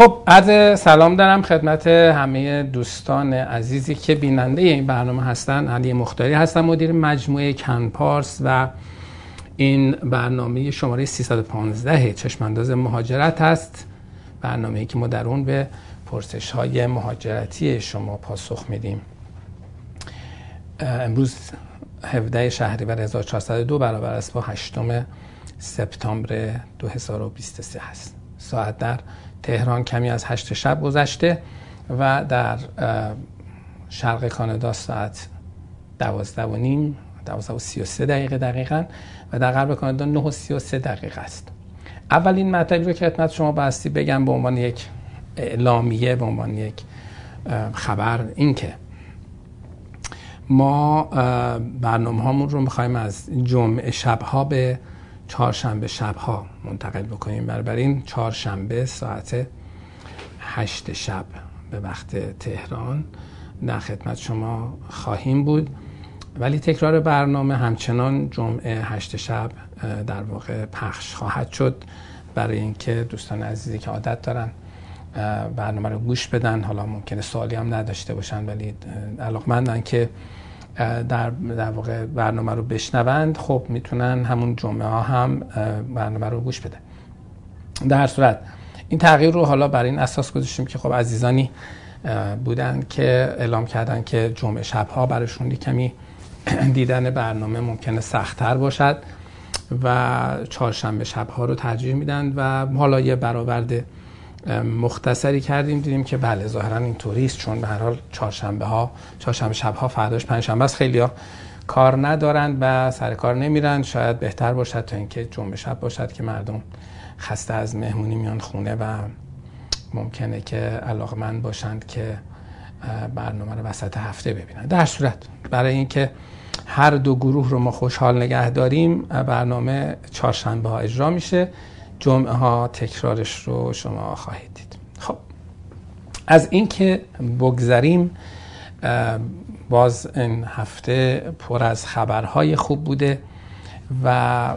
خب عرض سلام دارم خدمت همه دوستان عزیزی که بیننده این برنامه هستن. علی مختاری هستم مدیر مجموعه کنپارس و این برنامه شماره 315 چشمانداز مهاجرت هست. برنامه که ما در اون به پرسش های مهاجرتی شما پاسخ میدیم. امروز 17 شهریور 1402 برابر است با 8 سپتامبر 2023 هست. ساعت در تهران کمی از هشت شب گذشته و در شرق کانادا ساعت دوازده و نیم دوازده و سی و سه دقیقه دقیقا و در غرب کانادا نه و سی و سه دقیقه است. اولین مطلبی رو که خدمت شما باستی بگم به عنوان یک اعلامیه به عنوان یک خبر این که ما برنامه هامون رو می‌خوایم از جمعه شبها به چهارشنبه شبها منتقل بکنیم. این چهارشنبه ساعت هشت شب به وقت تهران در خدمت شما خواهیم بود. ولی تکرار برنامه همچنان جمعه هشت شب در واقع پخش خواهد شد. برای اینکه دوستان عزیزی که عادت دارن برنامه رو گوش بدن. حالا ممکنه سوالی هم نداشته باشن ولی علاقمندن که در, در واقع برنامه رو بشنوند خب می‌تونن همون جمعه ها هم برنامه رو گوش بده. در صورت این تغییر رو حالا برای این اساس گذاشتیم که خب عزیزانی بودن که اعلام کردن که جمعه شبها براشون کمی دیدن برنامه ممکنه سختتر باشد و چهارشنبه شبها رو ترجیح میدن و حالا یه برآورد مختصری کردیم دیدیم که بله ظاهرا اینطوری است چون به هر حال چهارشنبه ها چهارشنبه شب ها فرداش پنجشنبه است خیلی ها کار ندارند و سر کار نمیرن شاید بهتر باشد تا اینکه جمعه شب باشد که مردم خسته از مهمونی میان خونه و ممکنه که علاقمند باشند که برنامه رو وسط هفته ببینن. در صورت برای اینکه هر دو گروه رو ما خوشحال نگه داریم برنامه چهارشنبه ها اجرا میشه. جمعه ها تکرارش رو شما خواهید دید. خب از اینکه بگذریم باز این هفته پر از خبرهای خوب بوده و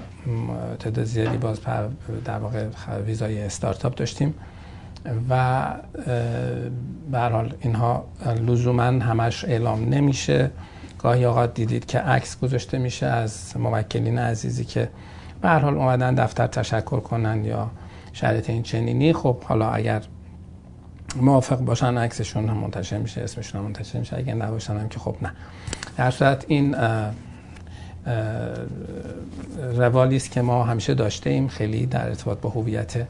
تعداد زیادی باز در واقع ویزای استارتاپ داشتیم و به حال اینها لزوما همش اعلام نمیشه. گاهی اوقات دیدید که عکس گذاشته میشه از موکلین عزیزی که به هر حال اومدن دفتر تشکر کنن یا شرط این چنینی. خب حالا اگر موافق باشن عکسشون هم منتشر میشه اسمشون هم منتشر میشه. اگر نباشن هم که خب نه. در صورت این روالی است که ما همیشه داشته ایم. خیلی در ارتباط با هویت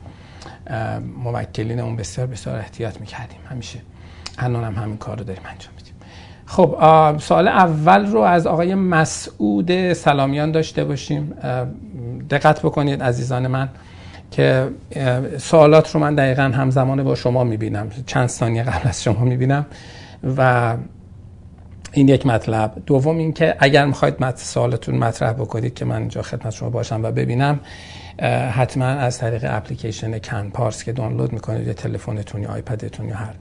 موکلین اون بسیار بسیار احتیاط می‌کردیم. همیشه. الان هم همین کار رو داریم انجام خب سوال اول رو از آقای مسعود سلامیان داشته باشیم. دقت بکنید عزیزان من که سوالات رو من دقیقا همزمان با شما می‌بینم. چند ثانیه قبل از شما می‌بینم. و این یک مطلب. دوم اینکه اگر می‌خواید مت سوالتون مطرح بکنید که من اینجا خدمت شما باشم و ببینم حتما از طریق اپلیکیشن کن پارس که دانلود می‌کنید یا تلفنتون یا آیپدتون یا هر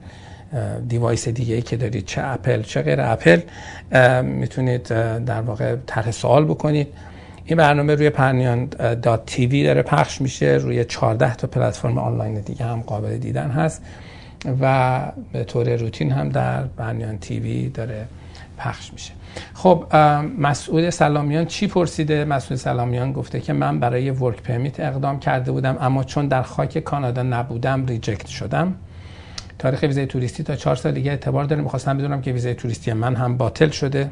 device دیگه ای که دارید چه اپل چه غیر اپل می‌تونید در واقع طرح سوال بکنید. این برنامه روی پرنیان dot TV داره پخش میشه. روی 14 تا پلتفرم آنلاین دیگه هم قابل دیدن هست و به طور روتین هم در پرنیان TV داره پخش میشه. خب مسعود سلامیان چی پرسیده؟ مسعود سلامیان گفته که من برای work permit اقدام کرده بودم اما چون در خاک کانادا نبودم reject شدم. تاریخ ویزای توریستی تا چهار سال دیگه اعتبار داره. می‌خواستم بدونم که ویزای توریستی من هم باطل شده.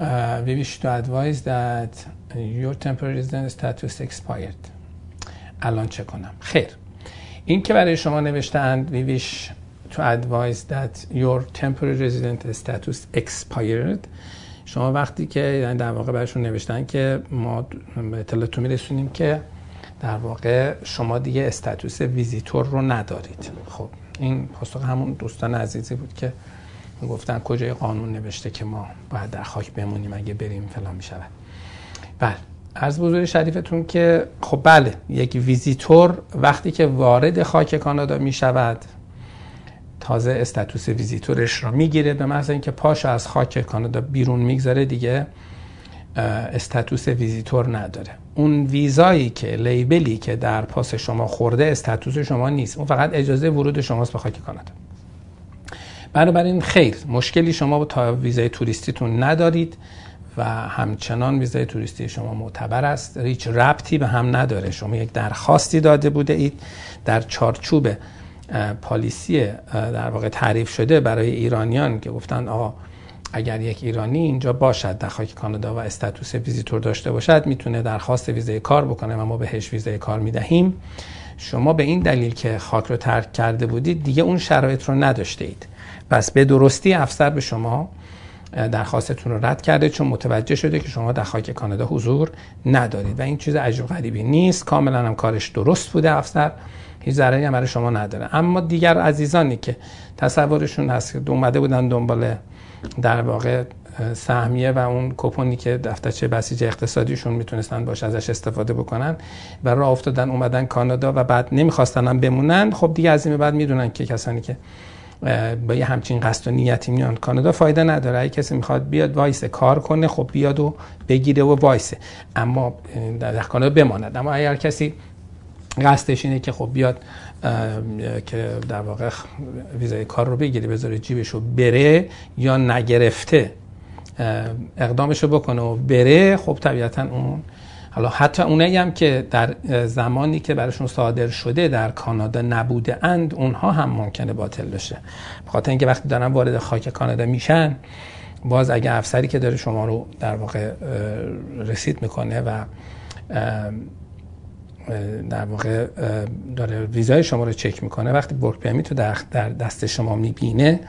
Uh, we wish to advise that your temporary residence status expired. الان چه کنم. خیر. این که برای شما نوشتند we wish to advise that your temporary resident status expired. شما وقتی که یعنی در واقع برایشون نوشتن که ما به اطلاعتون میرسونیم که در واقع شما دیگه status visitor رو ندارید. خب این پاسخ همون دوستان عزیزی بود که گفتن کجای قانون نوشته که ما باید در خاک بمونیم اگه بریم فلان می شود بله عرض بزرگ شریفتون که خب بله یک ویزیتور وقتی که وارد خاک کانادا می شود تازه status visitor ش رو می‌گیره به محض اینکه پاش از خاک کانادا بیرون می‌گذاره دیگه استاتوس ویزیتور نداره. اون ویزایی که لیبلی که در پاس شما خورده استاتوس شما نیست. اون فقط اجازه ورود شماست به خاک کانادا. بنابراین خیر مشکلی شما تا ویزای توریستیتون ندارید و همچنان ویزای توریستی شما معتبر است. هیچ ربطی به هم نداره. شما یک درخواستی داده بوده اید. در چارچوب پالیسی در واقع تعریف شده برای ایرانیان که گفتن آقا اگر یک ایرانی اینجا باشد در خاک کانادا و استاتوس ویزیتور داشته باشد می‌تونه درخواست ویزای کار بکنه و ما بهش ویزای کار می‌دهیم. شما به این دلیل که خاک رو ترک کرده بودید دیگه اون شرایط رو نداشته اید پس به درستی افسر به شما درخواستتون رو رد کرده چون متوجه شده که شما در خاک کانادا حضور ندارید. و این چیز عجیب غریبی نیست. کاملا هم کارش درست بوده افسر. هیچ ضرری هم برای شما نداره. اما دیگر عزیزانی که تصورشون هست که اومده بودن دنبال در واقع سهمیه و اون کوپونی که دفترچه بسیج اقتصادیشون می‌تونستن باش ازش استفاده بکنن و راه افتادن اومدن کانادا و بعد نمی‌خواستن هم بمونن. خب دیگه از این بعد می‌دونن که کسانی که با یه همچین قصد و نیتی میان کانادا فایده نداره. اگه کسی می‌خواد بیاد وایسه کار کنه خب بیاد و بگیره و وایسه. اما در کانادا بماند. اما اگر کسی قصدش اینه که خب بیاد که در واقع ویزای کار رو بگیره بذاره جیبش رو بره یا نگرفته اقدامش رو بکنه و بره خب طبیعتا اون حالا حتی اونایی هم که در زمانی که براشون صادر شده در کانادا نبوده اند اونها هم ممکنه باطل بشه. بخاطر اینکه وقتی دارن وارد خاک کانادا میشن باز اگه افسری که داره شما رو در واقع رسید می‌کنه و در واقع داره ویزای شما رو چک می‌کنه. وقتی ورک پرمیت رو در دست شما می‌بینه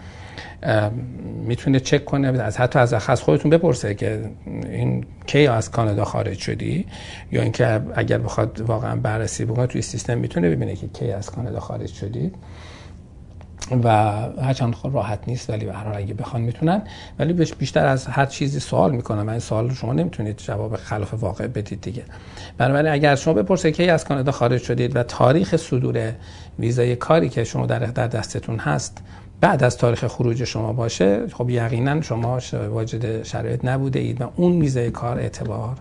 می‌تونه چک کنه از حتی از از خودتون بپرسه که این کی از کانادا خارج شدی؟ یا اینکه اگر بخواد واقعا بررسی بکنه توی سیستم می‌تونه ببینه که کی از کانادا خارج شدی و هرچند راحت نیست ولی به هر حال اگه بخوان می‌تونن. ولی بیشتر از هر چیزی سوال می‌کنن من این سوال رو شما نمی‌تونید جواب خلاف واقع بدید دیگه. بنابراین اگر شما بپرسه کی از کانادا خارج شدید و تاریخ صدور ویزای کاری که شما در در دستتون هست بعد از تاریخ خروج شما باشه خب یقینا شما واجد شرایط نبوده اید و اون ویزای کار اعتبار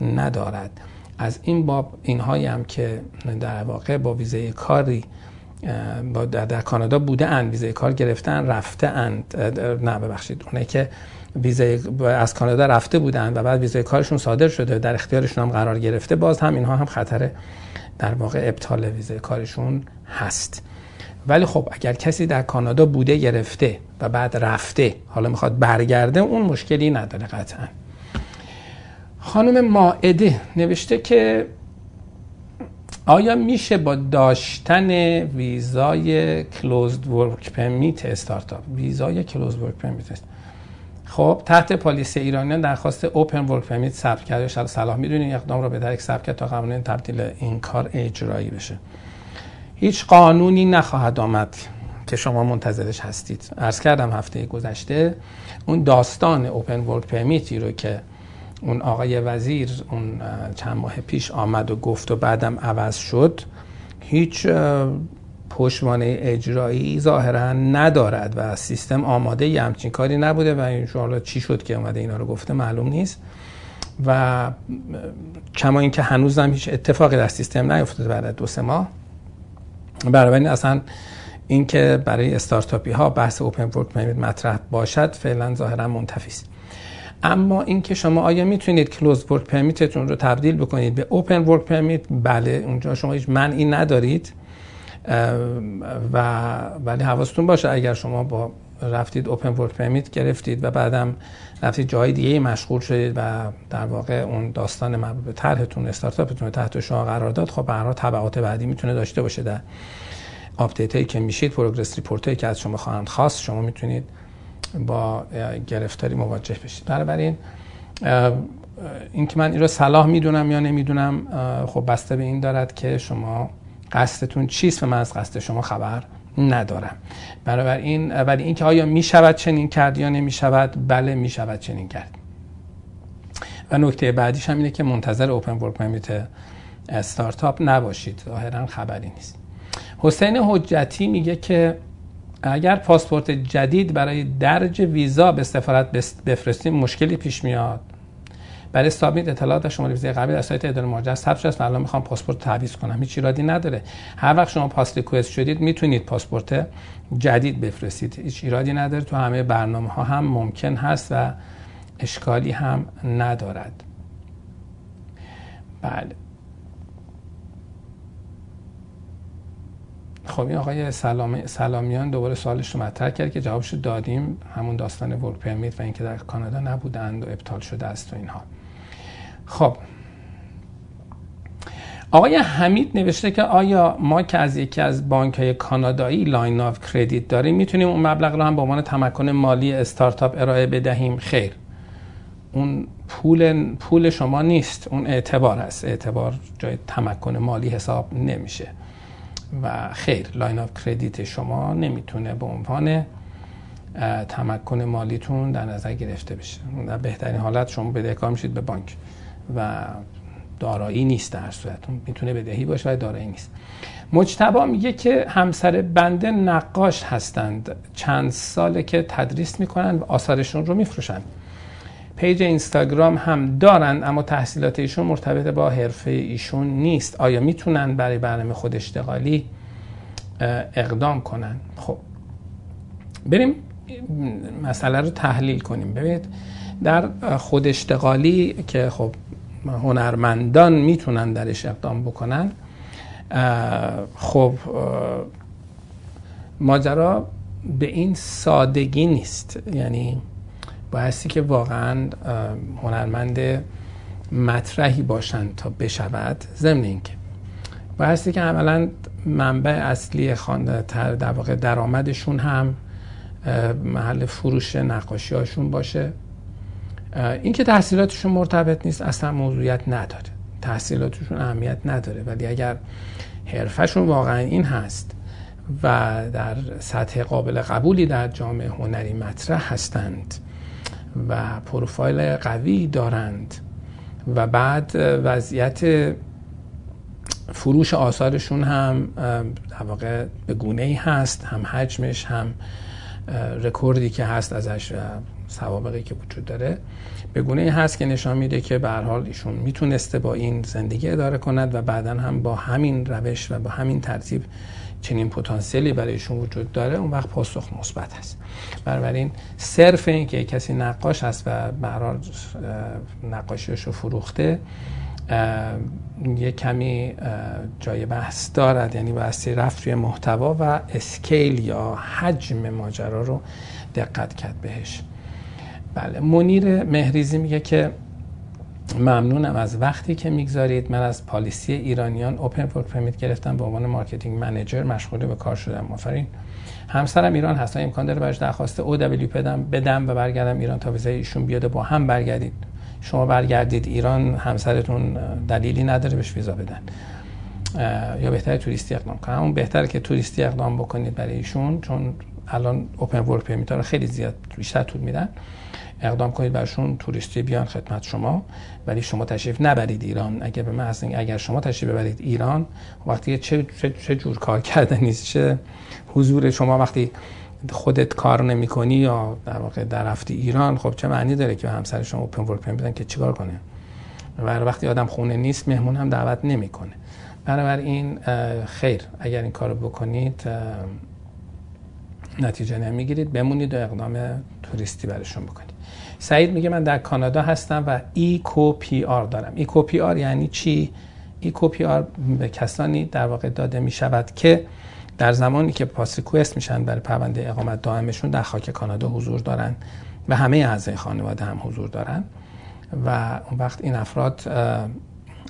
ندارد. از این باب اینهایی هم که در واقع با ویزای کاری با در, کانادا بوده اند ویزای کار گرفتن رفته اند نه ببخشید. اونه که ویزای از کانادا رفته بودند و بعد ویزای کارشون صادر شده در اختیارشون هم قرار گرفته باز هم اینها هم خطر در واقع ابطال ویزای کارشون هست. ولی خب اگر کسی در کانادا بوده گرفته و بعد رفته حالا می‌خواد برگرده اون مشکلی نداره قطعا. خانم ماعده نوشته که آیا میشه با داشتن ویزای closed work permit استارتاپ؟ ویزای closed work permit خب تحت policy ایرانیان درخواست open work permit ثبت کرده شاید صلاح می‌دونین اقدام رو به درک ثبت کرد تا قانون تبدیل این کار اجرایی بشه. هیچ قانونی نخواهد آمد که شما منتظرش هستید. عرض کردم هفته گذشته اون داستان open work permit ی رو که اون آقای وزیر اون چند ماه پیش آمد و گفت و بعدم عوض شد. هیچ پشتوانه اجرایی ظاهرا ندارد و سیستم آماده ی همچین کاری نبوده و این چی شد که اومده اینا رو گفته معلوم نیست. و کما اینکه هنوز هم هیچ اتفاقی در سیستم نیفتاده بعد دو سه ماه. برای اصلا اینکه برای استارتاپی ها بحث اوپن ورک مطرح باشد فعلا ظاهرا منتفی است. اما اینکه شما آیا می‌تونید close work permit تون رو تبدیل بکنید به open work permit بله اونجا شما هیچ منعی ندارید. و ولی حواستون باشه اگر شما با رفتید open work permit گرفتید و بعدم رفتید جای دیگه مشغول شدید و در واقع اون داستان مربوط به طرحتون استارتاپتون تحت شما قرار داد خب برای تبعات بعدی می‌تونه داشته باشه. در update هایی که میشید progress report هایی که از شما خواهند خواست شما می‌تونید با گرفتاری مواجه بشید. این که من این رو صلاح می‌دونم یا نمی‌دونم خب بسته به این دارد که شما قصدتون چیست و من از قصد شما خبر ندارم. بنابراین ولی اینکه آیا می شود چنین کرد یا نمی شود بله می شود چنین کرد. و نکته بعدیش هم اینه که منتظر اوپن ورک پرمیت استارتاپ نباشید. ظاهرا خبری نیست. حسین حجتی میگه که اگر پاسپورت جدید برای درج ویزا به سفارت بفرستیم مشکلی پیش میاد. برای سابمیت اطلاعات و شماره ویزای قبلی در سایت اداره مهاجرت ثبت شده است. الان می‌خوام پاسپورت تعویض کنم. هیچ ایرادی نداره. هر وقت شما پاس ریکوست شدید می‌تونید پاسپورت جدید بفرستید. هیچ ایرادی نداره. تو همه برنامه ها هم ممکن هست و اشکالی هم ندارد. بله. خب این آقای سلام... سلامیان دوباره سوالش رو مطرح کرد که جوابش دادیم همون داستان work permit و اینکه در کانادا نبودند و ابطال شده است و اینها. خب. آقای حمید نوشته که آیا ما که از یکی از بانک های کانادایی line of credit داریم می‌تونیم اون مبلغ رو هم به عنوان تمکن مالی استارتاپ ارائه بدهیم؟ خیر. اون پول پول شما نیست. اون اعتبار است. اعتبار جای تمکن مالی حساب نمیشه. و خیر line of credit شما نمی‌تونه به عنوان تمکن مالیتون در نظر گرفته بشه. در بهترین حالت شما بدهکار میشید به بانک و دارایی نیست در صورت. می‌تونه بدهی باشه و دارایی نیست. مجتبا میگه که همسر بنده نقاش هستند. چند ساله که تدریس می‌کنن و آثارشون رو میفروشن. پیج اینستاگرام هم دارن اما تحصیلات ایشون مرتبط با حرفه ایشون نیست. آیا می‌تونن برای برنامه خود اشتغالی اقدام کنن؟ خب. بریم مسئله رو تحلیل کنیم. ببینید در خود اشتغالی که خب هنرمندان می‌تونن درش اقدام بکنن خب ماجرا به این سادگی نیست. یعنی بایستی که واقعا هنرمند مطرحی باشن تا بشود ضمن اینکه بایستی که عملا منبع اصلی تر در واقع درآمدشون هم محل فروش نقاشی هاشون باشه اینکه تحصیلاتشون مرتبط نیست اصلا موضوعیت نداره. تحصیلاتشون اهمیت نداره. ولی اگر حرفشون واقعا این هست و در سطح قابل قبولی در جامعه هنری مطرح هستند و پروفایل قوی دارند. و بعد وضعیت فروش آثارشون هم در واقع به گونه ای هست هم حجمش هم رکوردی که هست ازش سوابقی که وجود داره. به گونه ای هست که نشان میده که به حال ایشون می‌تونسته با این زندگی اداره کند و بعدا هم با همین روش و با همین ترتیب چنین پتانسیلی برایشون وجود داره اون وقت پاسخ مثبت هست. بنابراین صرف این که کسی نقاش هست و برحال نقاشیش رو فروخته یه کمی جای بحث دارد. یعنی بحثی رفت روی محتوا و scale یا حجم ماجرا رو دقت کرد بهش. بله منیر مهریزی میگه که ممنونم از وقتی که می‌گذارید. من از policy ایرانیان open work permit گرفتم به عنوان marketing manager مشغول به کار شدم. آفرین. همسرم ایران هست. امکان داره براش درخواست او دبلیو بدم بدم و برگردم ایران تا ویزای ایشون بیاد با هم برگردید شما برگردید ایران همسرتون دلیلی نداره بهش ویزا بدن. یا بهتره توریستی اقدام کنن. اون بهتره که توریستی اقدام بکنید برای ایشون چون الان اوپن ورک پرمیت رو خیلی زیاد بیشتر طول میدن. اقدام کنید برشون توریستی بیان خدمت شما. ولی شما تشریف نبرید ایران. اگر به من اگر شما تشریف ببرید ایران وقتی چه, چه, چه جور کار کردنی چه حضور شما وقتی خودت کار نمی کنی یا در واقع در رفتی ایران خب چه معنی داره که همسر شما اوپن ورک بدن که چیکار کنه؟ و وقتی آدم خونه نیست مهمون هم دعوت نمی‌کنه. بنابراین خیر. اگر این کارو بکنید نتیجه نمی‌گیرید. بمونید و اقدام توریستی برشون بکنید. سعید میگه من در کانادا هستم و eCoPR دارم. eCoPR یعنی چی؟ eCoPR به کسانی در واقع داده می شود که در زمانی که pass request میشن برای پرونده اقامت دائمشون در خاک کانادا حضور دارن و همه اعضای خانواده هم حضور دارن و اون وقت این افراد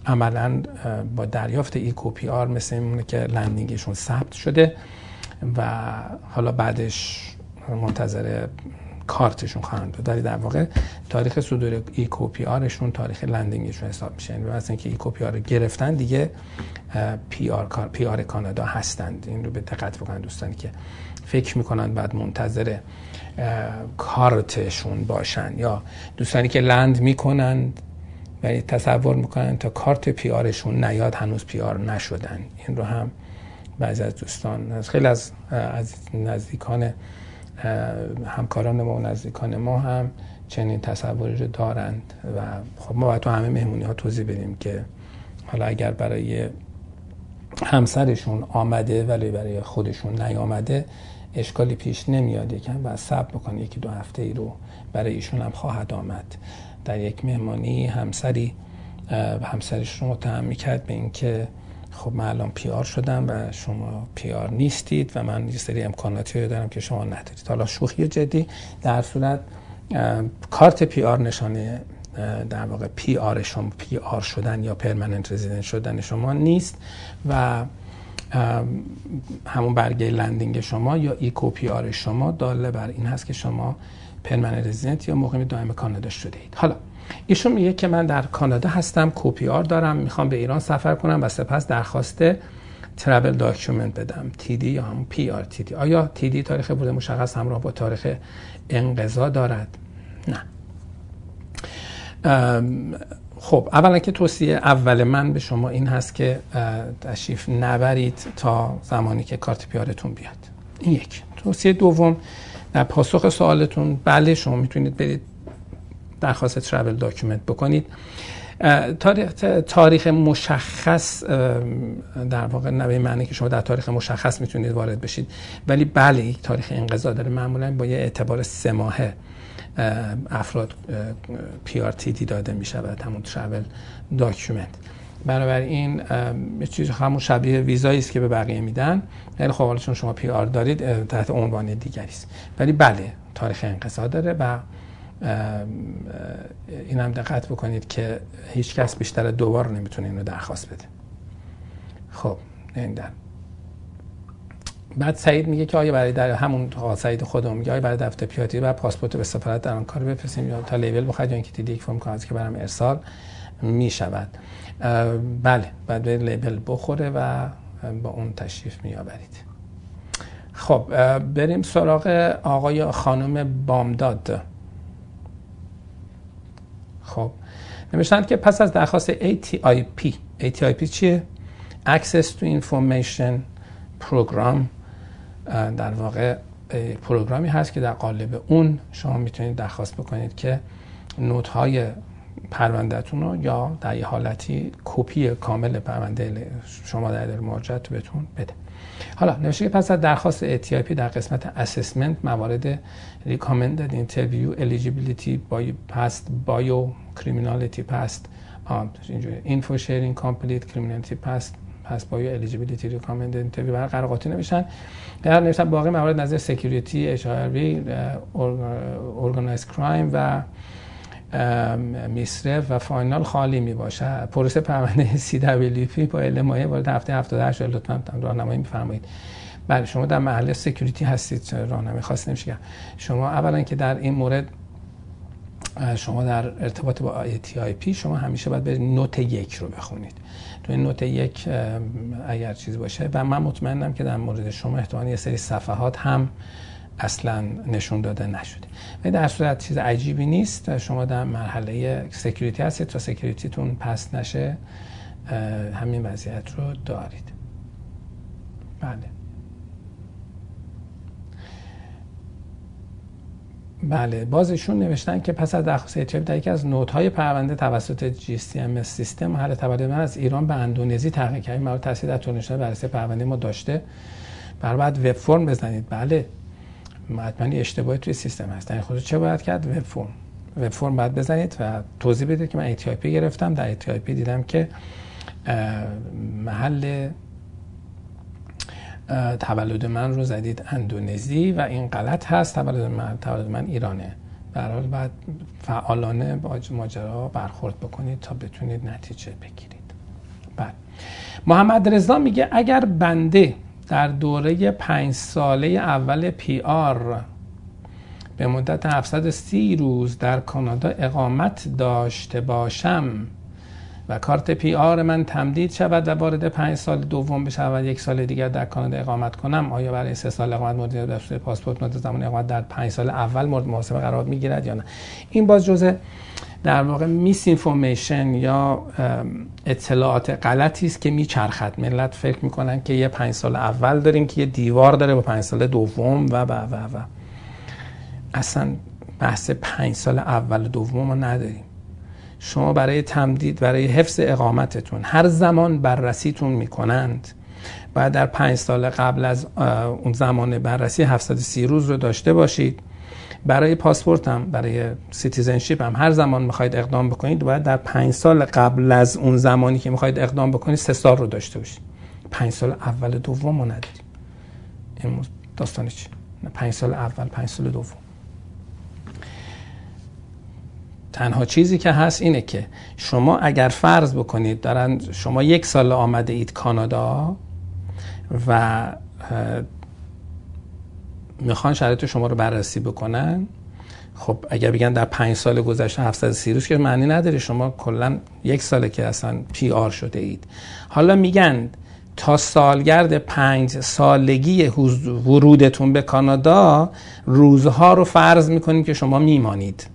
عملا با دریافت eCoPR مثل اینه که landing شون ثبت شده و حالا بعدش منتظر کارتشون خواهند بود. ولی در واقع تاریخ صدور eCoPR شون تاریخ landing شون حساب میشه. یعنی مثلا اینکه eCoPR گرفتن دیگه PR PR کانادا هستند. این رو به دقت بکنن دوستانی که فکر می‌کنن بعد منتظر کارتشون باشن. یا دوستانی که land می‌کنن ولی تصور می‌کنن تا کارت PR شون نیاد هنوز PR نشدن. این رو هم بعضی از دوستان خیلی از از نزدیکان همکاران ما و نزدیکان ما هم چنین تصوری رو دارند و خب ما باید تو همه مهمونی ها توضیح بدیم که حالا اگر برای همسرشون آمده ولی برای خودشون نیامده اشکالی پیش نمیاد. یکم و صبر بکنه. یکی دو هفته ای رو برای ایشون هم خواهد آمد. در یک مهمانی همسری همسرش رو متهم می‌کرد به اینکه خب من الان پیار شدم و شما پیار نیستید و من یه سری امکاناتی رو دارم که شما ندارید. حالا شوخی جدی در صورت کارت PR نشانه در واقع PR شما PR شدن یا permanent resident شدن شما نیست و همون برگه landing شما یا eCoPR شما دال بر این هست که شما permanent resident یا مقیم دائم کانادا شده اید حالا ایشون میگه که من در کانادا هستم eCoPR دارم می‌خوام به ایران سفر کنم و سپس درخواست travel document بدم. TD یا همون PRTD آیا TD تاریخ ورود مشخص همراه با تاریخ انقضا دارد؟ نه. خب اولا که توصیه اول من به شما این هست که تشریف نبرید تا زمانی که کارت PR تون بیاد. این یک. توصیه دوم در پاسخ سوالتون بله شما می‌تونید برید درخواست travel document بکنید. تاریخ, تاریخ مشخص در واقع نه به معنی که شما در تاریخ مشخص می‌تونید وارد بشید. ولی بله تاریخ انقضا داره معمولا با یه اعتبار سه ماهه افراد PRTD داده می شود همون travel document بنابراین یه چیز همون شبیه ویزایی است که به بقیه میدن. خیلی خب چون شما PR دارید تحت عنوان دیگری است. ولی بله تاریخ انقضا داره و این هم دقت بکنید که هیچ کس بیشتر دوبار نمی‌تونه اینو درخواست بده. خب این در بعد سعید میگه که آیا برای در همون سعید خودم میگه آیا برای دفتر پیاتی و پاسپورت به سفارت در آن کار بفرستیم یا تا لیبل بخواید یا اینکه دیدی یک فرم کاغذی که برام ارسال می شود بله بعد به لیبل بخوره و با اون تشریف میآورید. خب بریم سراغ آقای خانم بامداد. خب نوشتند که پس از درخواست ATIP ATIP چیه؟ Access to Information Program در واقع پروگرامی هست که در قالب اون شما می‌تونید درخواست بکنید که نوت های پروندهتون رو یا در یه حالتی کپی کامل پرونده شما در مراجعت بهتون بده حالا نوشته که پس از درخواست ATIP در قسمت اسسمنت موارد recommended interview eligibility by past bio criminality past info sharing complete criminality past پس با eligibility recommended interview برای قراقاتی نمیشن در نوشتن باقی موارد نظر سکیوریتی HIV organized crime و میسرف و فاینال خالی می باشه پروسه پرونده سی دبلیو پی با علمایه وارد هفته 78 لطفا راهنمایی میفرمایید. بله شما در محل security هستید. راهنمایی خاص نمیشه شما اولا که در این مورد شما در ارتباط با ATIP شما همیشه باید به note یک رو بخونید. تو این note یک اگر چیزی باشه. و من مطمئنم که در مورد شما احتمال یه سری صفحات هم اصلا نشون داده نشده. و در صورت چیز عجیبی نیست. شما در مرحله security هستید. تا security تون pass نشه همین وضعیت رو دارید. بله. بله. بازشون نوشتن که پس از درخواست اتیوپی در یکی از های پرونده توسط GCMS سیستم حل تبادل من از ایران به اندونزی تحقیق کردیم. مرا تاثیر در طول بررسی پرونده ما داشته. بر بعد وب فرم بزنید. بله. حتما اشتباهی توی سیستم هست. در خود چه باید کرد؟ وب فرم. وب فرم باید بزنید و توضیح بدید که من پی گرفتم. در پی دیدم که محل تولد من رو زدید اندونزی و این غلط هست. تولد من تولد من ایرانه. در حال بعد فعالانه با ماجرا برخورد بکنید تا بتونید نتیجه بگیرید. بعد محمد رضا میگه اگر بنده در دوره پنج ساله اول پی آر به مدت 730 روز در کانادا اقامت داشته باشم و کارت PR من تمدید شود و وارد پنج سال دوم بشود یک سال دیگر در کانادا اقامت کنم. آیا برای سه سال اقامت مورد در پاسپورت مدت زمان اقامت در پنج سال اول مورد محاسبه قرار می‌گیرد یا نه؟ این باز جزء در واقع misinformation یا اطلاعات غلطی است که میچرخد. ملت فکر می‌کنن که یه پنج سال اول داریم که یه دیوار داره با پنج سال دوم و و و و. اصلا بحث پنج سال اول دوم ما نداریم. شما برای تمدید برای حفظ اقامتتون هر زمان بررسیتون می‌کنند. باید در پنج سال قبل از اون زمان بررسی 730 روز رو داشته باشید. برای پاسپورت هم برای citizenship هم. هر زمان می‌خواید اقدام بکنید باید در پنج سال قبل از اون زمانی که می‌خواید اقدام بکنید سه سال رو داشته باشید. پنج سال اول دوم ما نداریم. این داستان چی؟ پنج سال اول پنج سال دوم. تنها چیزی که هست اینه که شما اگر فرض بکنید دارن شما یک سال آمده اید کانادا و می‌خوان شرایط شما رو بررسی بکنن؟ خب اگر بگن در پنج سال گذشته 730 روز که معنی نداره شما کلا یک ساله که اصلا پی آر شده اید. حالا میگن تا سالگرد پنج سالگی ورودتون به کانادا روزها رو فرض می‌کنیم که شما میمانید.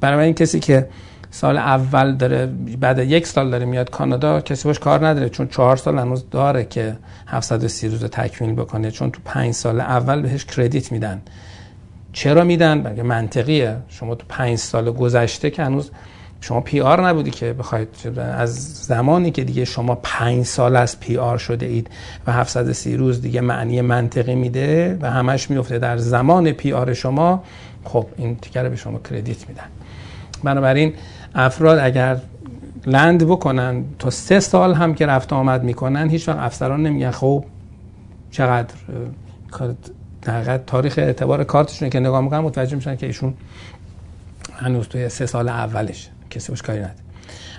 برای این کسی که سال اول داره بعد یک سال داره میاد کانادا کسی باش کار نداره چون چهار سال هنوز داره که 730 روز تکمیل بکنه چون تو پنج سال اول بهش کردیت میدن. چرا میدن؟ بلکه منطقیه. شما تو پنج سال گذشته که هنوز شما PR نبودی که بخواید از زمانی که دیگه شما پنج سال از PR شده اید و 730 روز دیگه معنی منطقی میده و همش میفته در زمان PR شما خب این تیکه رو به شما credit میدن. بنابراین افراد اگر land بکنن تا سه سال هم که رفت آمد می‌کنن هیچ وقت افسران نمیگن خب چقدر تاریخ اعتبار کارتشون که نگاه می‌کنن متوجه میشن که ایشون هنوز توی سه سال اولش کسی باش کاری نداره.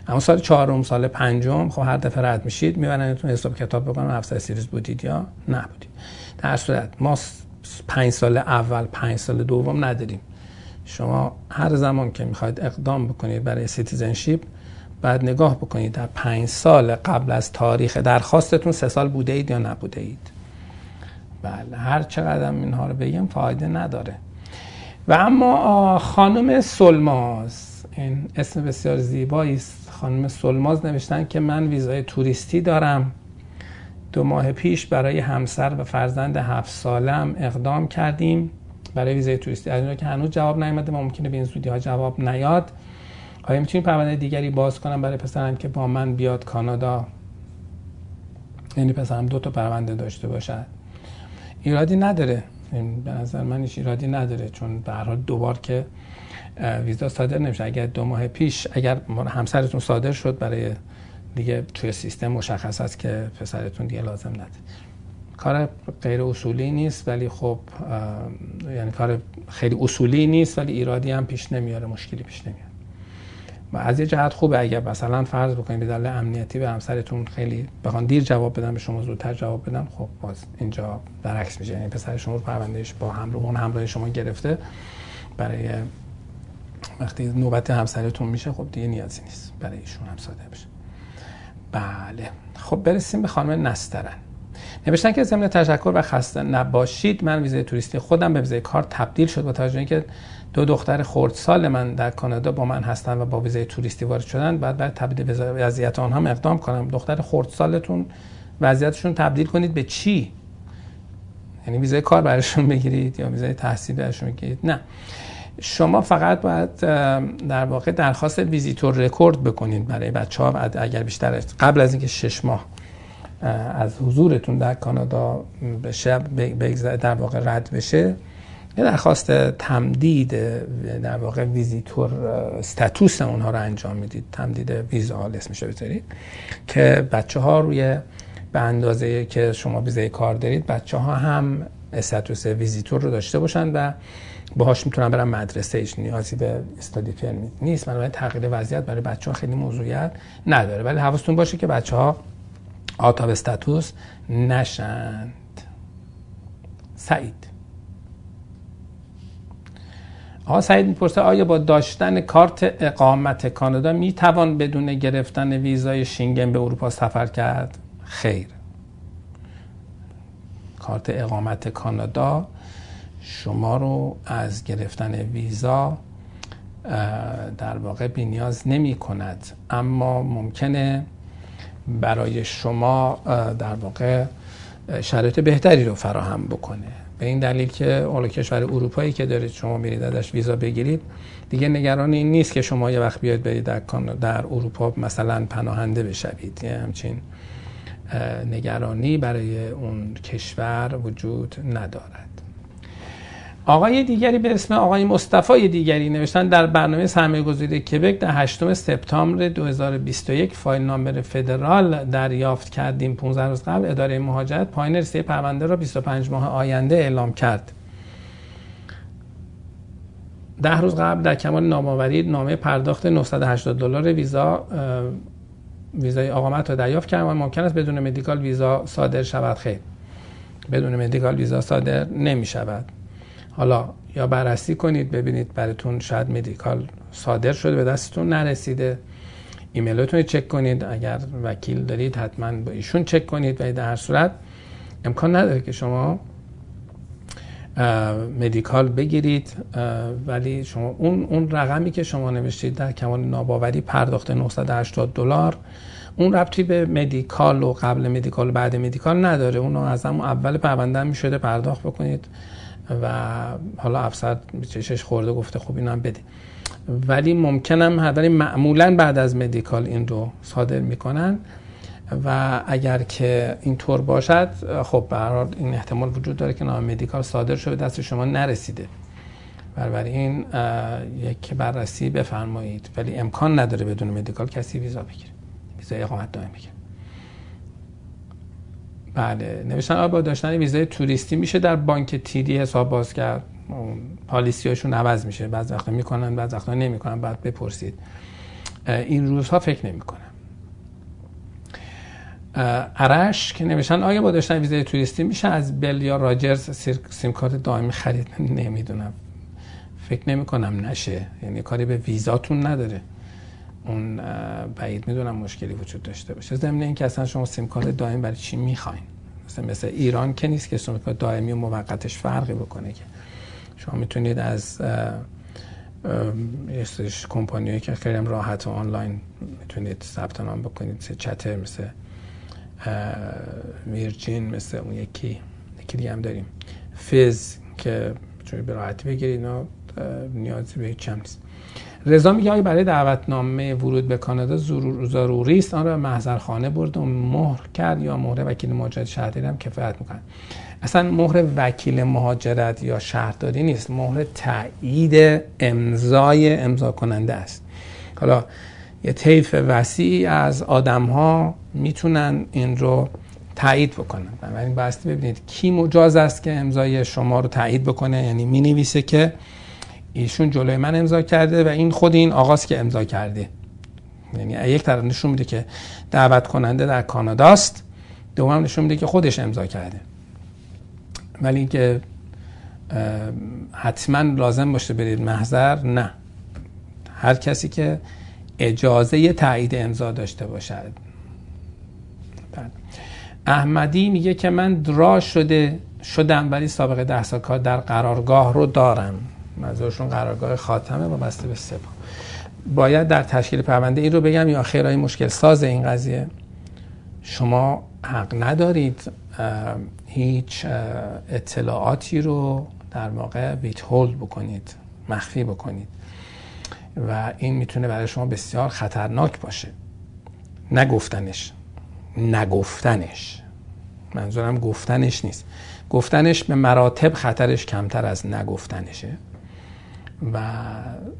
اما سال چهارم سال پنجم خب هر دفعه رد میشید میبرنتون حساب کتاب بکنن افسر سه ریز بودید یا نبودید. در صورت ما پنج سال اول پنج سال دوم نداریم. شما هر زمان که می‌خواید اقدام بکنید برای citizenship باید نگاه بکنید در پنج سال قبل از تاریخ درخواستتون سه سال بوده اید یا نبوده اید بله هر چقدر اینها رو بگم فایده نداره. و اما خانم سلماز این اسم بسیار زیبایی است. خانم سلماز نوشتن که من ویزای توریستی دارم. دو ماه پیش برای همسر و فرزند هفت سالم اقدام کردیم. برای ویزای توریستی. از که هنوز جواب نیامده ممکنه به این زودی ها جواب نیاد. آیا می‌تونیم پرونده دیگری باز کنم برای پسرم که با من بیاد کانادا؟ یعنی پسرم دو تا پرونده داشته باشد. ایرادی نداره. به نظر من هیچ ایرادی نداره چون به هر حال دوبار که ویزا صادر نمیشه. اگر دو ماه پیش اگر همسرتون صادر شد برای دیگه توی سیستم مشخص است که پسرتون دیگه لازم نداره. کار غیر اصولی نیست ولی خب یعنی کار خیلی اصولی نیست ولی ایرادی هم پیش نمیاره مشکلی پیش نمیاره. و از یه جهت خوبه اگر مثلا فرض بکنید به دلیل امنیتی به همسرتون خیلی بخوان دیر جواب بدن به شما زودتر جواب بدن خب باز اینجا برعکس میشه. یعنی پسر شما رو پروندهش با همراه اون همراه شما گرفته برای وقتی نوبت همسرتون میشه خب دیگه نیازی نیست برای ایشون هم ساده بشه. بله. خب برسیم به خانم نسترن. نوشتن که ضمن تشکر و خسته نباشید من ویزای توریستی خودم به ویزای کار تبدیل شد با توجه اینکه دو دختر خردسال من در کانادا با من هستن و با ویزای توریستی وارد شدن. بعد بعد تبدیل وضعیت آنها اقدام کنم. دختر خردسالتون وضعیتشون تبدیل کنید به چی؟ یعنی ویزای کار براشون بگیرید یا ویزای تحصیل براشون بگیرید؟ نه. شما فقط باید در واقع درخواست visitor record بکنید برای بچه ها اگر بیشتر قبل از اینکه شش ماه از حضورتون در کانادا بشه در واقع رد بشه. یه درخواست تمدید در واقع visitor status اونها رو انجام می‌دید. تمدید ویزا اسمش بذارید. که بچه ها روی به اندازه که شما ویزای کار دارید بچه ها هم استاتوس ویزیتور رو داشته باشن و باهاش می‌تونن برن مدرسه. ایش نیازی به استادی فرمی نیست. بنابراین تغییر وضعیت برای بچه ها خیلی موضوعیت نداره. ولی حواستون باشه که بچه ها آتاب استاتوس نشند سعید. آقا سعید می‌پرسه آیا با داشتن کارت اقامت کانادا می‌توان بدون گرفتن ویزای شینگن به اروپا سفر کرد؟ خیر. کارت اقامت کانادا شما رو از گرفتن ویزا در واقع بینیاز نمی کند. اما ممکنه برای شما در واقع شرایط بهتری رو فراهم بکنه. به این دلیل که اول کشور اروپایی که دارید شما میرید ازش ویزا بگیرید. دیگه نگران این نیست که شما یه وقت بیاید برید در, در اروپا مثلا پناهنده بشوید. یه همچین نگرانی برای اون کشور وجود ندارد. آقای دیگری به اسم آقای مصطفی دیگری نوشتن در برنامه سرمایه گذاری کبک در 8 سپتامبر 2021 فایل نامبر فدرال دریافت کردیم. 15 روز قبل اداره مهاجرت پایین رسیده پرونده را 25 ماه آینده اعلام کرد. ده روز قبل در کمال نامآوری نامه پرداخت 980 دلار ویزا ویزای اقامت را دریافت کردم و ممکن است بدون مدیکال ویزا صادر شود؟ خیر بدون مدیکال ویزا صادر نمی شود حالا یا بررسی کنید ببینید براتون شاید مدیکال صادر شده به دستتون نرسیده. ایمیلتون رو چک کنید اگر وکیل دارید حتما با ایشون چک کنید و در هر صورت. امکان نداره که شما مدیکال بگیرید ولی شما اون اون رقمی که شما نوشتید در کمال ناباوری پرداخت 980 دلار اون ربطی به مدیکال و قبل مدیکال و بعد مدیکال نداره. اون از همون اول پرونده می شده پرداخت بکنید. و حالا افسر چشش خورده گفته خب اینم بده. ولی ممکنم ولی معمولا بعد از مدیکال این رو صادر می‌کنن و اگر که اینطور باشد خب برحال این احتمال وجود داره که نام مدیکال صادر شده دست شما نرسیده. این یک بررسی بفرمایید. ولی امکان نداره بدون مدیکال کسی ویزا بگیره. ویزای اقامت دائم بگیره. بله نوشتن آیا با داشتن ویزای توریستی میشه در بانک تیدی حساب باز کرد. پالیسی هاشون عوض میشه. بعض وقتا می‌کنن بعض وقتا نمی‌کنن بعد بپرسید. این روزها فکر نمی‌کنن ارش که نوشتن آیا با داشتن ویزای توریستی میشه از بل یا راجرز سیم کارت دائمی خرید؟ نمی‌دونم. فکر نمی کنم نشه. یعنی کاری به ویزاتون نداره. اون بعید می‌دونم مشکلی وجود داشته باشه. ضمن اینکه اصلا شما سیم کارت دائم برای چی می‌خواین؟ مثلا مثل ایران که نیست که سیم کارت دائمی و موقتش فرقی بکنه که. شما می‌تونید از یه کمپانیایی که خیلی راحت و آنلاین می‌تونید ثبت نام بکنید مثل چتر مثل ویرجین مثل اون یکی یکی دیگه هم داریم. فیز که می‌تونید به راحتی بگیرید نیازی به هیچ نیست. رضا میگه آیا برای دعوتنامه ورود به کانادا ضروری است. آن را محضر خانه برد و مهر کرد یا مهر وکیل مهاجرت شهرداری هم کفایت می‌کنه اصلا مهر وکیل مهاجرت یا شهرداری نیست. مهر تایید امضای امضا کننده است. حالا یه طیف وسیعی از آدم ها می‌تونن این رو تایید بکنن. بنابراین باستی ببینید کی مجاز است که امضای شما رو تایید بکنه. یعنی می نویسه که ایشون جلوی من امضا کرده و این خود این آغاز که امضا کرده. یعنی یک طرف نشون میده که دعوت کننده در کاناداست دوم نشون میده که خودش امضا کرده. ولی اینکه حتما لازم باشه برید محضر نه. هر کسی که اجازه تایید امضا داشته باشد. احمدی میگه که من درا شده شدم ولی سابقه ده سال کار در قرارگاه رو دارم. منظورشون قرارگاه خاتمه با بسته به سپا باید در تشکیل پرونده این رو بگم یا خیرای مشکل ساز این قضیه. شما حق ندارید هیچ اطلاعاتی رو در واقع ویت هولد بکنید مخفی بکنید. و این می‌تونه برای شما بسیار خطرناک باشه. نگفتنش. نگفتنش. منظورم گفتنش نیست. گفتنش به مراتب خطرش کمتر از نگفتنشه. و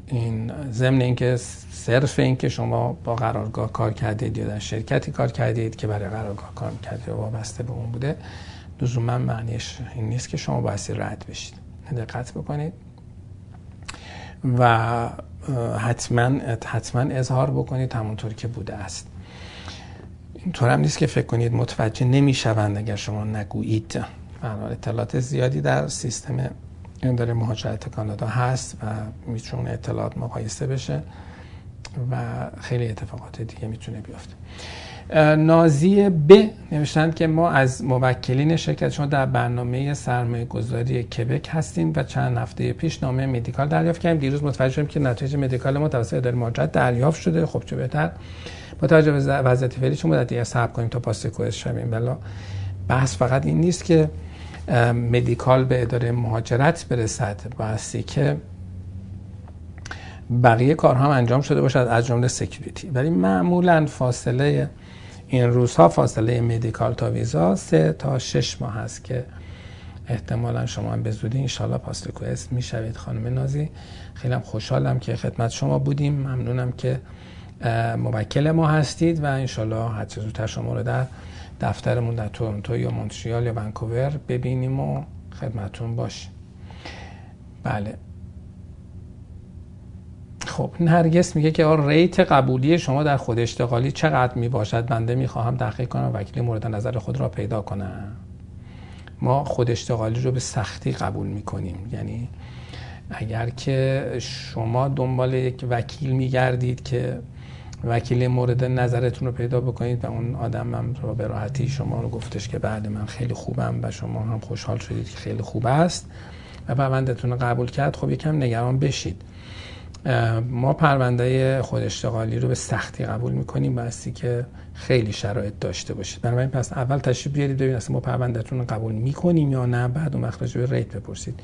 این ضمن اینکه صرف اینکه شما با قرارگاه کار کردید یا در شرکتی کار کردید که برای قرارگاه کار کردید و وابسته به اون بوده لزوما معنیش این نیست که شما باید رد بشید. دقت بکنید. و حتما حتما اظهار بکنید همونطور که بوده است. اینطور هم نیست که فکر کنید متوجه نمی‌شوند اگر شما نگویید. اطلاعات زیادی در سیستم داره مهاجرت کانادا هست و می‌تونه اطلاعات مقایسه بشه و خیلی اتفاقات دیگه می‌تونه بیفته. نازی ب نوشتند که ما از موکلین شرکت شما در برنامه سرمایه گذاری کبک هستیم و چند هفته پیش نامه مدیکال دریافت کردیم. دیروز متوجه شدیم که نتایج مدیکال ما توسط اداره مهاجرت دریافت شده. خب چه بهتر. با توجه به وضعیت فعلی چون مدت دیگه صبر کنیم تا پاس کوئز شویم. بلا بحث فقط این نیست که مدیکال به اداره مهاجرت برسد بایستی که بقیه کارها هم انجام شده باشد از جمله security ولی معمولا فاصله این روزها فاصله medical تا ویزا سه تا شش ماه هست که احتمالا شما هم به زودی انشالله passport request می‌شوید. خانم نازی خیلی خوشحالم که خدمت شما بودیم. ممنونم که موکل ما هستید و انشالله هر زودتر شما رو در دفترمون در تورنتو یا مونتریال یا ونکوور ببینیم و خدمتون باشیم بله. خب نرگس میگه که ریت قبولی شما در خود اشتغالی چقدر می باشد بنده می‌خواهم تحقیق کنم وکیل مورد نظر خود را پیدا کنم. ما خود اشتغالی رو به سختی قبول می‌کنیم. یعنی اگر که شما دنبال یک وکیل میگردید که وکیل مورد نظرتون رو پیدا بکنید و اون آدم هم رو به راحتی شما رو گفتش که بعد من خیلی خوبم و شما هم خوشحال شدید که خیلی خوب است و پروندهتون رو قبول کرد خب یکم نگران بشید. ما پرونده خود اشتغالی رو به سختی قبول می‌کنیم باستی که خیلی شرایط داشته باشید. بنابراین پس اول تشریف بیارید ببینید اصلا ما پروندهتون رو قبول می‌کنیم یا نه بعد اون وقت به rate بپرسید.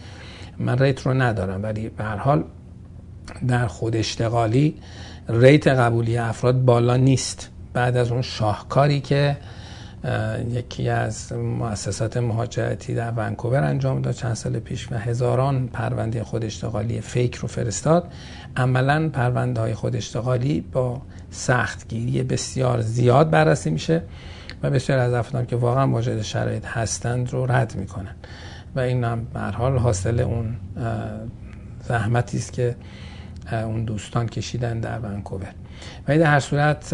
من rate رو ندارم ولی به هر حال در خود اشتغالی rate قبولی افراد بالا نیست. بعد از اون شاهکاری که یکی از مؤسسات مهاجرتی در ونکوور انجام داد چند سال پیش و هزاران پرونده خود اشتغالی فیک رو فرستاد. عملا پرونده های خود اشتغالی با سختگیری بسیار زیاد بررسی میشه و بسیار از افراد که واقعا واجد شرایط هستند رو رد می‌کنن. و این هم حال حاصل اون زحمتی است که اون دوستان کشیدن در ونکوور. و در هر صورت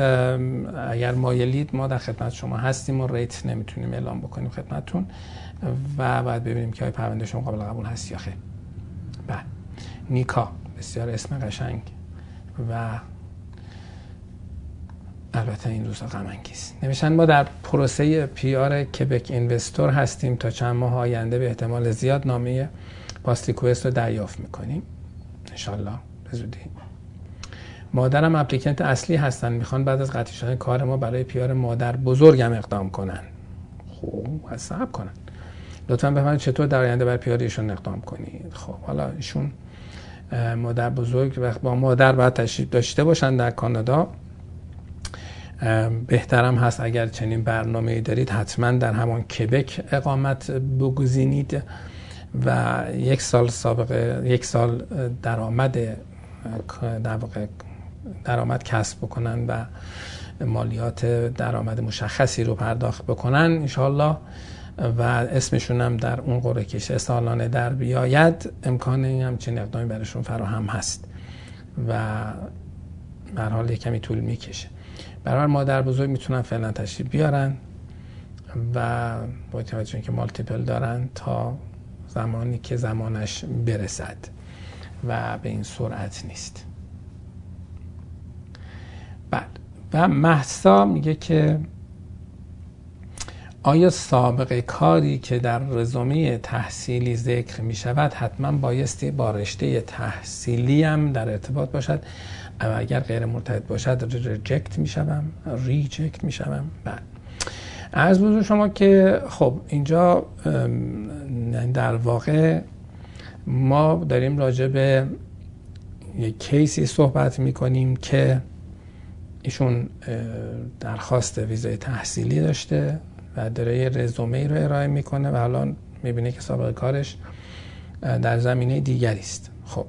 اگر مایلید ما در خدمت شما هستیم و ریت نمی‌تونیم اعلام بکنیم خدمتتون و باید ببینیم که های پرونده شما قابل قبول هست یا خیر. بله. نیکا بسیار اسم قشنگ و البته این روزا غم انگیز نوشتن ما در پروسه پیار کبک اینوستور هستیم تا چند ماه آینده به احتمال زیاد نامه پاستیکوست رو دریافت می‌کنیم. انشالله زودی. مادرم اپلیکنت اصلی هستن. می‌خوان بعد از قطعی شدن کار ما برای پیار مادر بزرگم اقدام کنن. خوب حساب کنن. لطفا بفرمایید چطور در آینده برای پیار ایشون اقدام کنید؟ خب حالا ایشون مادر بزرگ وقت با مادر باید تشریف داشته باشن در کانادا. بهترم هست اگر چنین برنامه دارید حتما در همان کبک اقامت بگزینید و یک سال سابقه یک سال درآمد در واقع درآمد کسب بکنن و مالیات درآمد مشخصی رو پرداخت بکنن انشالله و اسمشون هم در اون قرعه کشه سالانه در بیاید. امکان این همچین اقدامی برشون فراهم هست و بر حال کمی طول می‌کشه. برای مادر بزرگ می‌تونن فعلا تشریف بیارن و با توجه که مالتیپل دارن تا زمانی که زمانش برسد. و به این سرعت نیست. بعد و محسا میگه که آیا سابقه کاری که در رزومه تحصیلی ذکر می شود حتما بایستی با رشته تحصیلی هم در ارتباط باشد؟ و اگر غیر مرتبط باشد ریجکت می شوم ریجکت می شوم بعد از بزرگ شما که خب اینجا در واقع ما داریم راجع به یک کیسی صحبت می کنیم که ایشون درخواست ویزای تحصیلی داشته و داره یه رزومه رو ارائه می‌کنه و الان می‌بینه که سابقه کارش در زمینه دیگری است. خب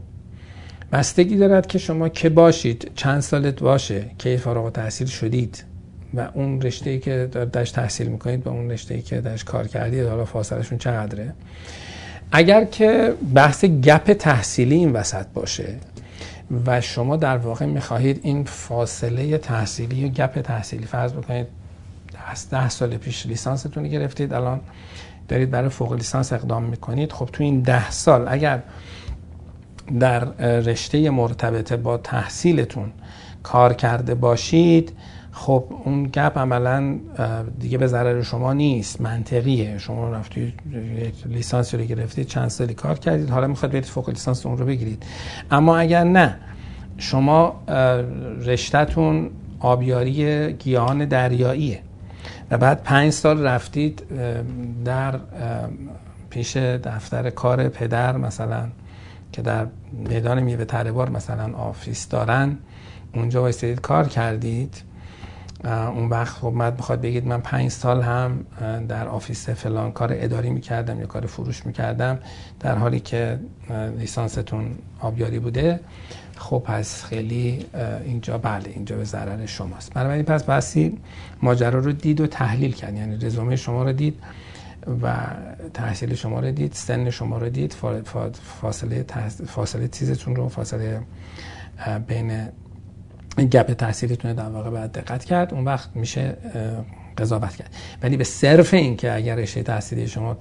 بستگی دارد که شما که باشید چند سالت باشه که فارغ تحصیل شدید و اون رشته ای که درش تحصیل می‌کنید با اون رشته ای که درش کار کردید حالا فاصلهشون چقدره؟ اگر که بحث گپ تحصیلی این وسط باشه و شما در واقع می‌خواهید این فاصله تحصیلی و گپ تحصیلی فرض بکنید از ده سال پیش لیسانستون گرفتید الان دارید برای فوق لیسانس اقدام می‌کنید خب تو این ده سال اگر در رشته مرتبطه با تحصیلتون کار کرده باشید خب اون گپ عملا دیگه به ضرر شما نیست منطقیه. شما رفتید لیسانس رو گرفتید چند سالی کار کردید. حالا می‌خواد برید فوق لیسانس اون رو بگیرید. اما اگر نه شما رشتهتون آبیاری گیاهان دریاییه. و بعد پنج سال رفتید در پیش دفتر کار پدر مثلا که در میدان میوه تره مثلا office دارن. اونجا وایسید کار کردید. اون وقت خب بعد بخواد بگید من پنج سال هم در office فلان کار اداری می‌کردم یا کار فروش می‌کردم در حالی که لیسانستون آبیاری بوده. خب پس خیلی اینجا بله اینجا به ضرر شماست. بنابراین پس بسی ماجرا رو دید و تحلیل کرد. یعنی رزومه شما رو دید و تحصیل شما رو دید سن شما رو دید فاصله فاصله چیزتون رو فاصله بین گپ تحصیلیتون در واقع باید دقت کرد. اون وقت میشه قضاوت کرد. ولی به صرف این که اگر رشته تحصیلی شما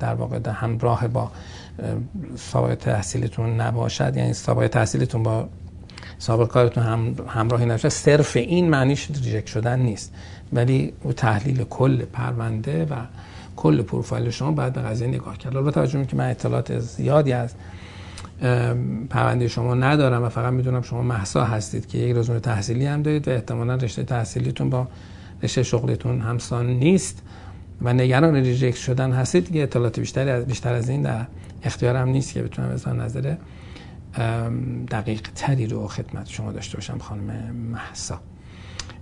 در واقع در همراه با سابقه تحصیلتون نباشد یعنی سابقه تحصیلتون با سابقه کارتون هم همراهی نباشه صرف این معنیش reject شدن نیست. ولی او تحلیل کل پرونده و کل پروفایل شما باید به قضیه نگاه کرد. با توجه که من اطلاعات زیادی از پرونده شما ندارم و فقط می‌دونم شما مهسا هستید که یک رزومه تحصیلی هم دارید و احتمالا رشته تحصیلیتون با رشته شغلیتون همسان نیست و نگران reject شدن هستید دیگه اطلاعات بیشتری از بیشتر از این در اختیارم نیست که بتونم از نظر دقیق تری رو خدمت شما داشته باشم خانم محسا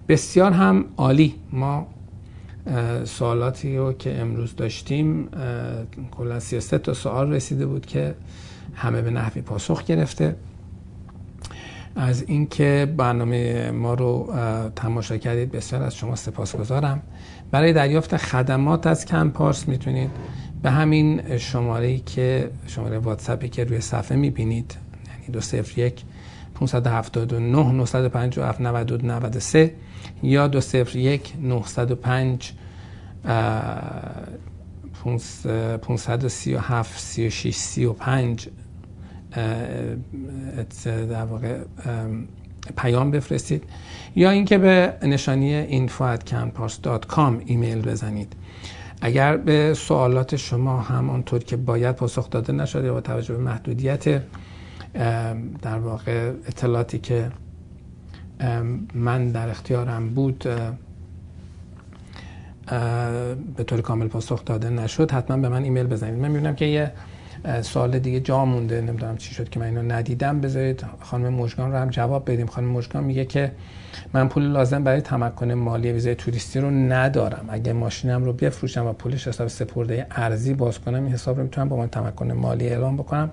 بسیار هم عالی. ما سوالاتی رو که امروز داشتیم کلا 33 تا سوال رسیده بود که همه به نحوی پاسخ گرفته. از اینکه برنامه ما رو تماشا کردید بسیار از شما سپاسگزارم. برای دریافت خدمات از کمپارس می‌تونید به همین شماره که شماره واتسپی که روی صفحه می‌بینید یعنی دو صفر یک 579 957 92 93 یا دو صفر یک 905 537 36 35 در واقع پیام بفرستید یا اینکه به نشانی info@campus.com ایمیل بزنید. اگر به سوالات شما همانطور که باید پاسخ داده نشده با توجه به محدودیت در واقع اطلاعاتی که من در اختیارم بود به طور کامل پاسخ داده نشد حتما به من ایمیل بزنید. من می‌بینم که یه سوال دیگه جا مونده نمی‌دونم چی شد که من اینو ندیدم. بذارید خانم مشگان رو هم جواب بدیم. خانم مشگان میگه که من پول لازم برای تمکن مالی ویزای توریستی رو ندارم. اگه ماشینم رو بفروشم و پولش حساب سپرده ارزی باز کنم این حساب رو می‌تونم با من تمکن مالی اعلام بکنم.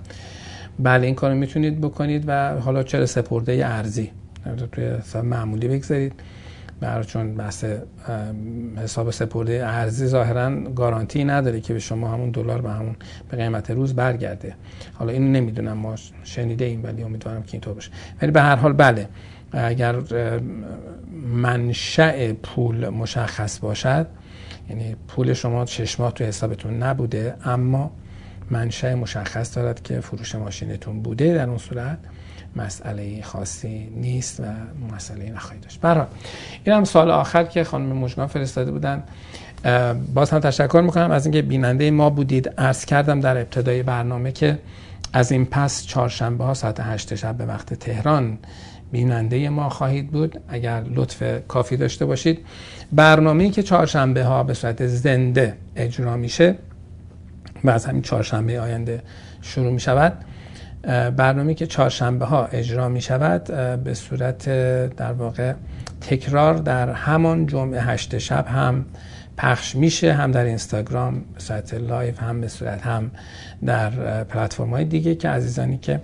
بله این کارو می‌تونید بکنید و حالا چرا سپرده ارزی؟ توی حساب معمولی بگذارید. برای چون بحث حساب سپرده ارزی ظاهرا گارانتی نداره که به شما همون دلار به همون به قیمت روز برگرده. حالا اینو نمی‌دونم ما شنیده ایم ولی امیدوارم که اینطور باشه. ولی به هر حال بله اگر منشأ پول مشخص باشد یعنی پول شما شش ماه تو حسابتون نبوده اما منشأ مشخص دارد که فروش ماشینتون بوده در اون صورت. مسئله خاصی نیست و مسئله نخواهی داشت. برای این هم سال آخر که خانم مجگان فرستاده بودن. باز هم تشکر می‌کنم از اینکه بیننده ما بودید. عرض کردم در ابتدای برنامه که از این پس چهارشنبه ها ساعت هشت شب به وقت تهران بیننده ما خواهید بود. اگر لطف کافی داشته باشید. برنامه‌ای که چهارشنبه ها به صورت زنده اجرا میشه و از همین چهارشنبه آینده شروع می شود برنامه که چهارشنبه ها اجرا می شود به صورت در واقع تکرار در همان جمعه هشت شب هم پخش میشه هم در اینستاگرام به صورت live هم به صورت هم در پلتفرم های دیگه که عزیزانی که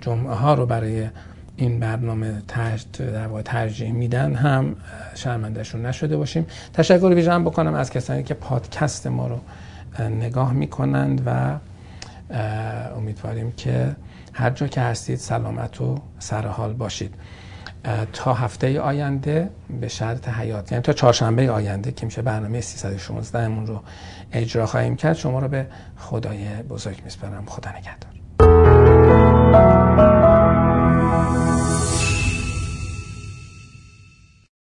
جمعه ها رو برای این برنامه در واقع ترجیح میدن هم شرمندهشون نشده باشیم. تشکر ویژه بکنم از کسانی که پادکست ما رو نگاه می‌کنند و امیدواریم که هر جا که هستید سلامت و سرحال باشید. تا هفته آینده به شرط حیات یعنی تا چهارشنبه آینده که میشه برنامه 316 مون رو اجرا خواهیم کرد شما رو به خدای بزرگ میسپارم. خدا نگهدار.